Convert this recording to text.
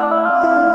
Oh.